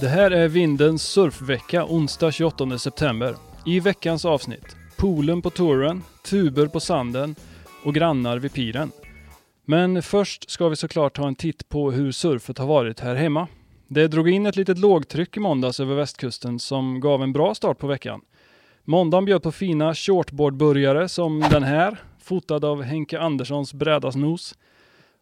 Det här är Vindens surfvecka onsdag 28 september. I veckans avsnitt, poolen på touren, tuber på sanden och grannar vid piren. Men först ska vi såklart ta en titt på hur surfet har varit här hemma. Det drog in ett litet lågtryck i måndags över västkusten som gav en bra start på veckan. Måndagen bjöd på fina shortboardburgare som den här, fotad av Henke Anderssons brädasnos.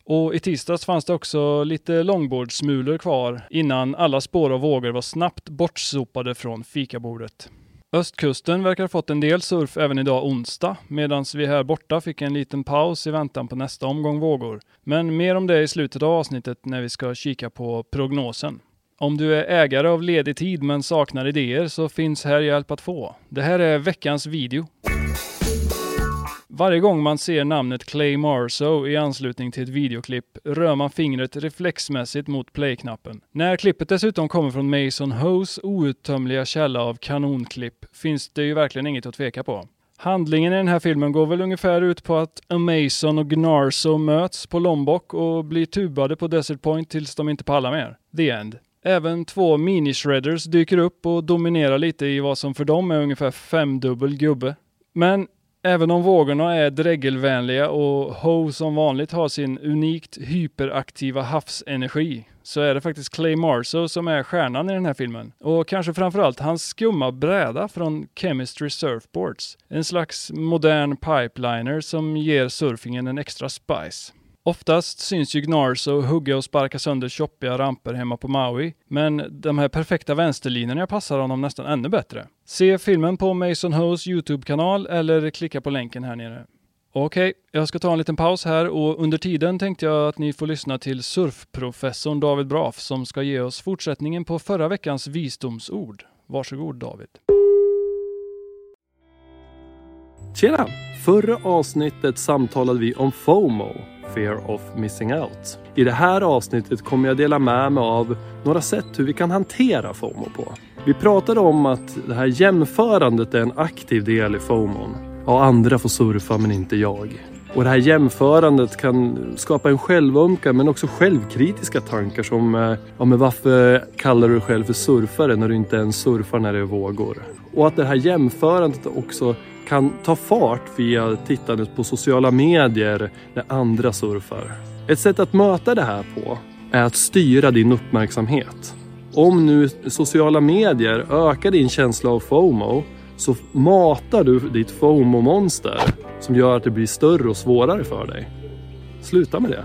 Och i tisdags fanns det också lite långbordsmulor kvar innan alla spår och vågor var snabbt bortsopade från fikabordet. Östkusten verkar ha fått en del surf även idag onsdag, medan vi här borta fick en liten paus i väntan på nästa omgång vågor. Men mer om det i slutet av avsnittet när vi ska kika på prognosen. Om du är ägare av ledig tid men saknar idéer så finns här hjälp att få. Det här är veckans video. Varje gång man ser namnet Clay Marso i anslutning till ett videoklipp rör man fingret reflexmässigt mot play-knappen. När klippet dessutom kommer från Mason Hoes outtömliga källa av kanonklipp finns det ju verkligen inget att tveka på. Handlingen i den här filmen går väl ungefär ut på att Mason och Gnarso möts på Lombok och blir tubade på Desert Point tills de inte pallar mer. The End. Även två mini-shredders dyker upp och dominerar lite i vad som för dem är ungefär femdubbel gubbe. Men Även om vågorna är dregelvänliga och Ho som vanligt har sin unikt hyperaktiva havsenergi så är det faktiskt Clay Marso som är stjärnan i den här filmen. Och kanske framförallt hans skumma bräda från Chemistry Surfboards. En slags modern pipeliner som ger surfingen en extra spice. Oftast syns ju Gnarso hugga och sparka sönder choppiga ramper hemma på Maui, men de här perfekta vänsterlinjerna passar honom nästan ännu bättre. Se filmen på Mason Hoes Youtube-kanal eller klicka på länken här nere. Okej, okay, jag ska ta en liten paus här och under tiden tänkte jag att ni får lyssna till surfprofessorn David Braff som ska ge oss fortsättningen på förra veckans visdomsord. Varsågod David. Tjena! Förra avsnittet samtalade vi om FOMO, Fear of Missing Out. I det här avsnittet kommer jag dela med mig av några sätt hur vi kan hantera FOMO på. Vi pratade om att det här jämförandet är en aktiv del i FOMOn. Ja, andra får surfa men inte jag. Och det här jämförandet kan skapa en självömkan men också självkritiska tankar som eh, ja, men varför kallar du dig själv för surfare när du inte ens surfar när det är vågor? Och att det här jämförandet också kan ta fart via tittandet på sociala medier när andra surfar. Ett sätt att möta det här på är att styra din uppmärksamhet. Om nu sociala medier ökar din känsla av FOMO så matar du ditt FOMO-monster som gör att det blir större och svårare för dig. Sluta med det.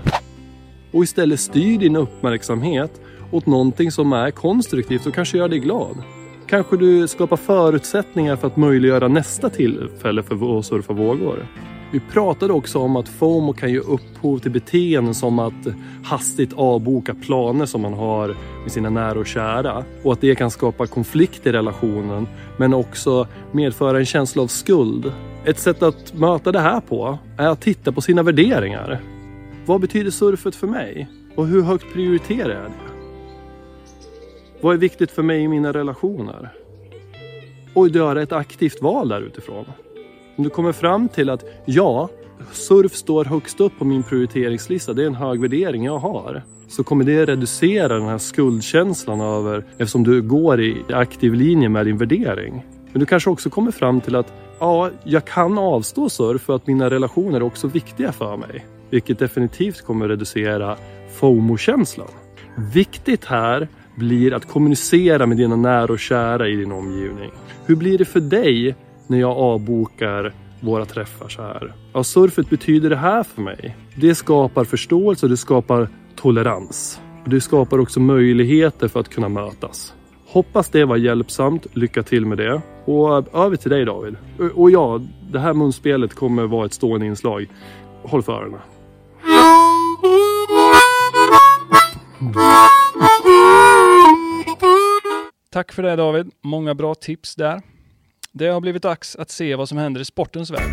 Och istället styr din uppmärksamhet åt någonting som är konstruktivt och kanske gör dig glad kanske du skapar förutsättningar för att möjliggöra nästa tillfälle för att surfa vågor. Vi pratade också om att FOMO kan ge upphov till beteenden som att hastigt avboka planer som man har med sina nära och kära och att det kan skapa konflikt i relationen men också medföra en känsla av skuld. Ett sätt att möta det här på är att titta på sina värderingar. Vad betyder surfet för mig? Och hur högt prioriterar jag det? Vad är viktigt för mig i mina relationer? Och göra ett aktivt val där utifrån. Om du kommer fram till att ja, surf står högst upp på min prioriteringslista, det är en hög värdering jag har. Så kommer det reducera den här skuldkänslan över eftersom du går i aktiv linje med din värdering. Men du kanske också kommer fram till att ja, jag kan avstå surf för att mina relationer är också viktiga för mig. Vilket definitivt kommer reducera FOMO-känslan. Viktigt här blir att kommunicera med dina nära och kära i din omgivning. Hur blir det för dig när jag avbokar våra träffar så här? Ja, surfet betyder det här för mig. Det skapar förståelse och det skapar tolerans. Det skapar också möjligheter för att kunna mötas. Hoppas det var hjälpsamt. Lycka till med det. Och över till dig David. Och ja, det här munspelet kommer vara ett stående inslag. Håll för öronen. Tack för det David. Många bra tips där. Det har blivit dags att se vad som händer i sportens värld.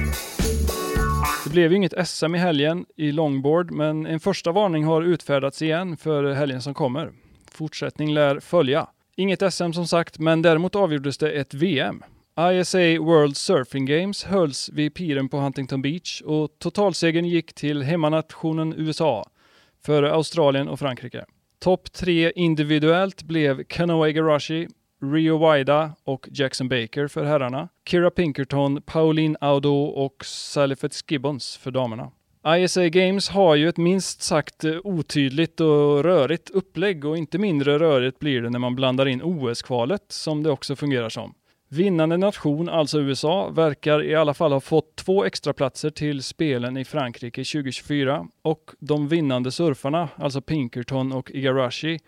Det blev ju inget SM i helgen i longboard, men en första varning har utfärdats igen för helgen som kommer. Fortsättning lär följa. Inget SM som sagt, men däremot avgjordes det ett VM. ISA World Surfing Games hölls vid piren på Huntington Beach och totalsegern gick till hemmanationen USA före Australien och Frankrike. Topp tre individuellt blev Kanoe Garashi, Rio Waida och Jackson Baker för herrarna. Kira Pinkerton, Pauline Audo och Salifet Skibbons för damerna. ISA Games har ju ett minst sagt eh, otydligt och rörigt upplägg och inte mindre rörigt blir det när man blandar in OS-kvalet som det också fungerar som. Vinnande nation, alltså USA, verkar i alla fall ha fått två extra platser till spelen i Frankrike 2024 och de vinnande surfarna, alltså Pinkerton och Igarashi,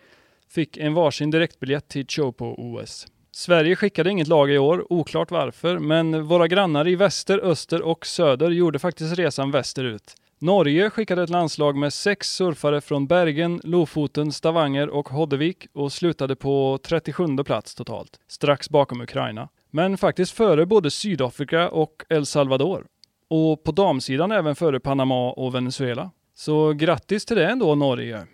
fick en varsin direktbiljett till Chopo-OS. Sverige skickade inget lag i år, oklart varför, men våra grannar i väster, öster och söder gjorde faktiskt resan västerut. Norge skickade ett landslag med sex surfare från Bergen, Lofoten, Stavanger och Hoddevik och slutade på 37 plats totalt, strax bakom Ukraina. Men faktiskt före både Sydafrika och El Salvador. Och på damsidan även före Panama och Venezuela. Så grattis till det ändå Norge.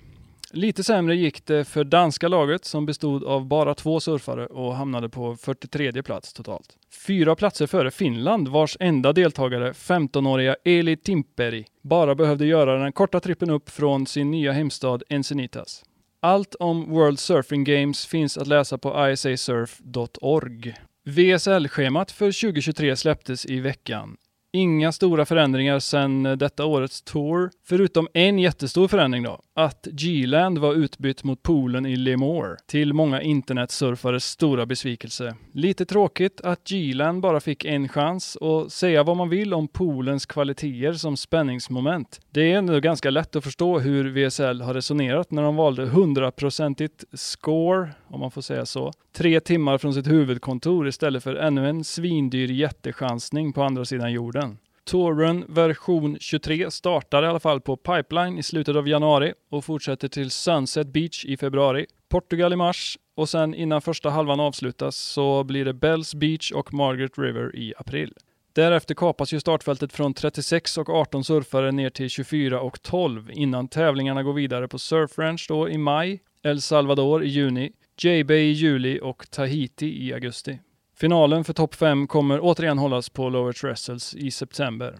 Lite sämre gick det för danska laget som bestod av bara två surfare och hamnade på 43 plats totalt. Fyra platser före Finland vars enda deltagare, 15-åriga Eli Timperi, bara behövde göra den korta trippen upp från sin nya hemstad Encinitas. Allt om World Surfing Games finns att läsa på isasurf.org. VSL-schemat för 2023 släpptes i veckan. Inga stora förändringar sedan detta årets tour, förutom en jättestor förändring då. Att G-land var utbytt mot poolen i Lemoore, till många internetsurfares stora besvikelse. Lite tråkigt att G-land bara fick en chans och säga vad man vill om poolens kvaliteter som spänningsmoment. Det är ändå ganska lätt att förstå hur VSL har resonerat när de valde 100% score, om man får säga så, tre timmar från sitt huvudkontor istället för ännu en svindyr jättechansning på andra sidan jorden. Touren version 23 startar i alla fall på Pipeline i slutet av januari och fortsätter till Sunset Beach i februari, Portugal i mars och sen innan första halvan avslutas så blir det Bells Beach och Margaret River i april. Därefter kapas ju startfältet från 36 och 18 surfare ner till 24 och 12 innan tävlingarna går vidare på Surf Ranch då i maj, El Salvador i juni, J-Bay i juli och Tahiti i augusti. Finalen för topp 5 kommer återigen hållas på Lower Trestles i september.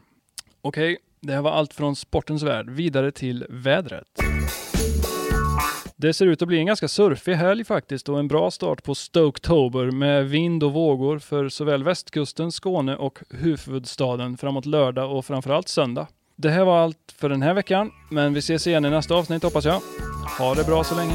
Okej, okay, det här var allt från sportens värld. Vidare till vädret. Det ser ut att bli en ganska surfig helg faktiskt och en bra start på Stoketober med vind och vågor för såväl västkusten, Skåne och huvudstaden framåt lördag och framförallt söndag. Det här var allt för den här veckan, men vi ses igen i nästa avsnitt hoppas jag. Ha det bra så länge.